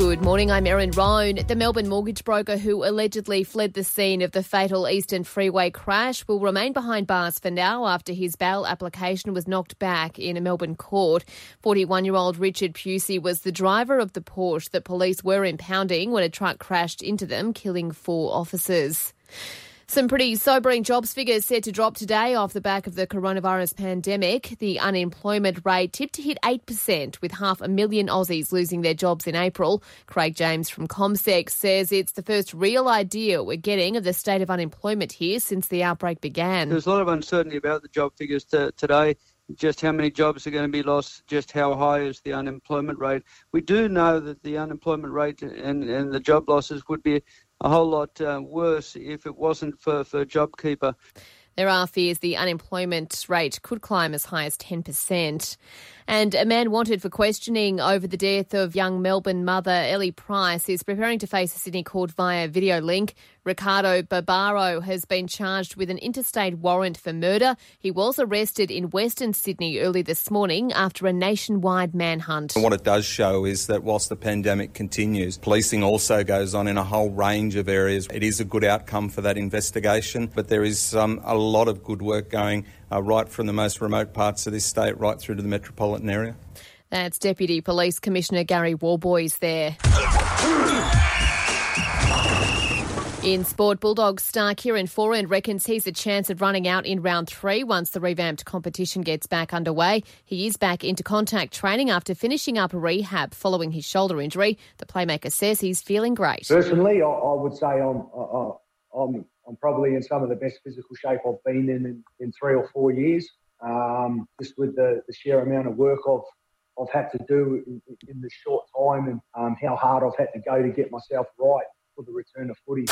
Good morning, I'm Erin Roan. The Melbourne mortgage broker who allegedly fled the scene of the fatal Eastern Freeway crash will remain behind bars for now after his bail application was knocked back in a Melbourne court. 41 year old Richard Pusey was the driver of the Porsche that police were impounding when a truck crashed into them, killing four officers. Some pretty sobering jobs figures set to drop today off the back of the coronavirus pandemic. The unemployment rate tipped to hit 8%, with half a million Aussies losing their jobs in April. Craig James from CommSec says it's the first real idea we're getting of the state of unemployment here since the outbreak began. There's a lot of uncertainty about the job figures t- today just how many jobs are going to be lost, just how high is the unemployment rate. We do know that the unemployment rate and, and the job losses would be a whole lot uh, worse if it wasn't for, for JobKeeper. There are fears the unemployment rate could climb as high as 10%. And a man wanted for questioning over the death of young Melbourne mother Ellie Price is preparing to face a Sydney court via video link. Ricardo Barbaro has been charged with an interstate warrant for murder. He was arrested in Western Sydney early this morning after a nationwide manhunt. What it does show is that whilst the pandemic continues, policing also goes on in a whole range of areas. It is a good outcome for that investigation, but there is um, a lot of good work going uh, right from the most remote parts of this state right through to the metropolitan area. That's Deputy Police Commissioner Gary Worboys there. In sport, Bulldogs star Kieran Foran reckons he's a chance of running out in round three once the revamped competition gets back underway. He is back into contact training after finishing up rehab following his shoulder injury. The playmaker says he's feeling great. Personally, I, I would say I'm, I, I'm, I'm probably in some of the best physical shape I've been in in, in three or four years. Um, just with the, the sheer amount of work I've I've had to do in, in this short time and um, how hard I've had to go to get myself right for the return of footy.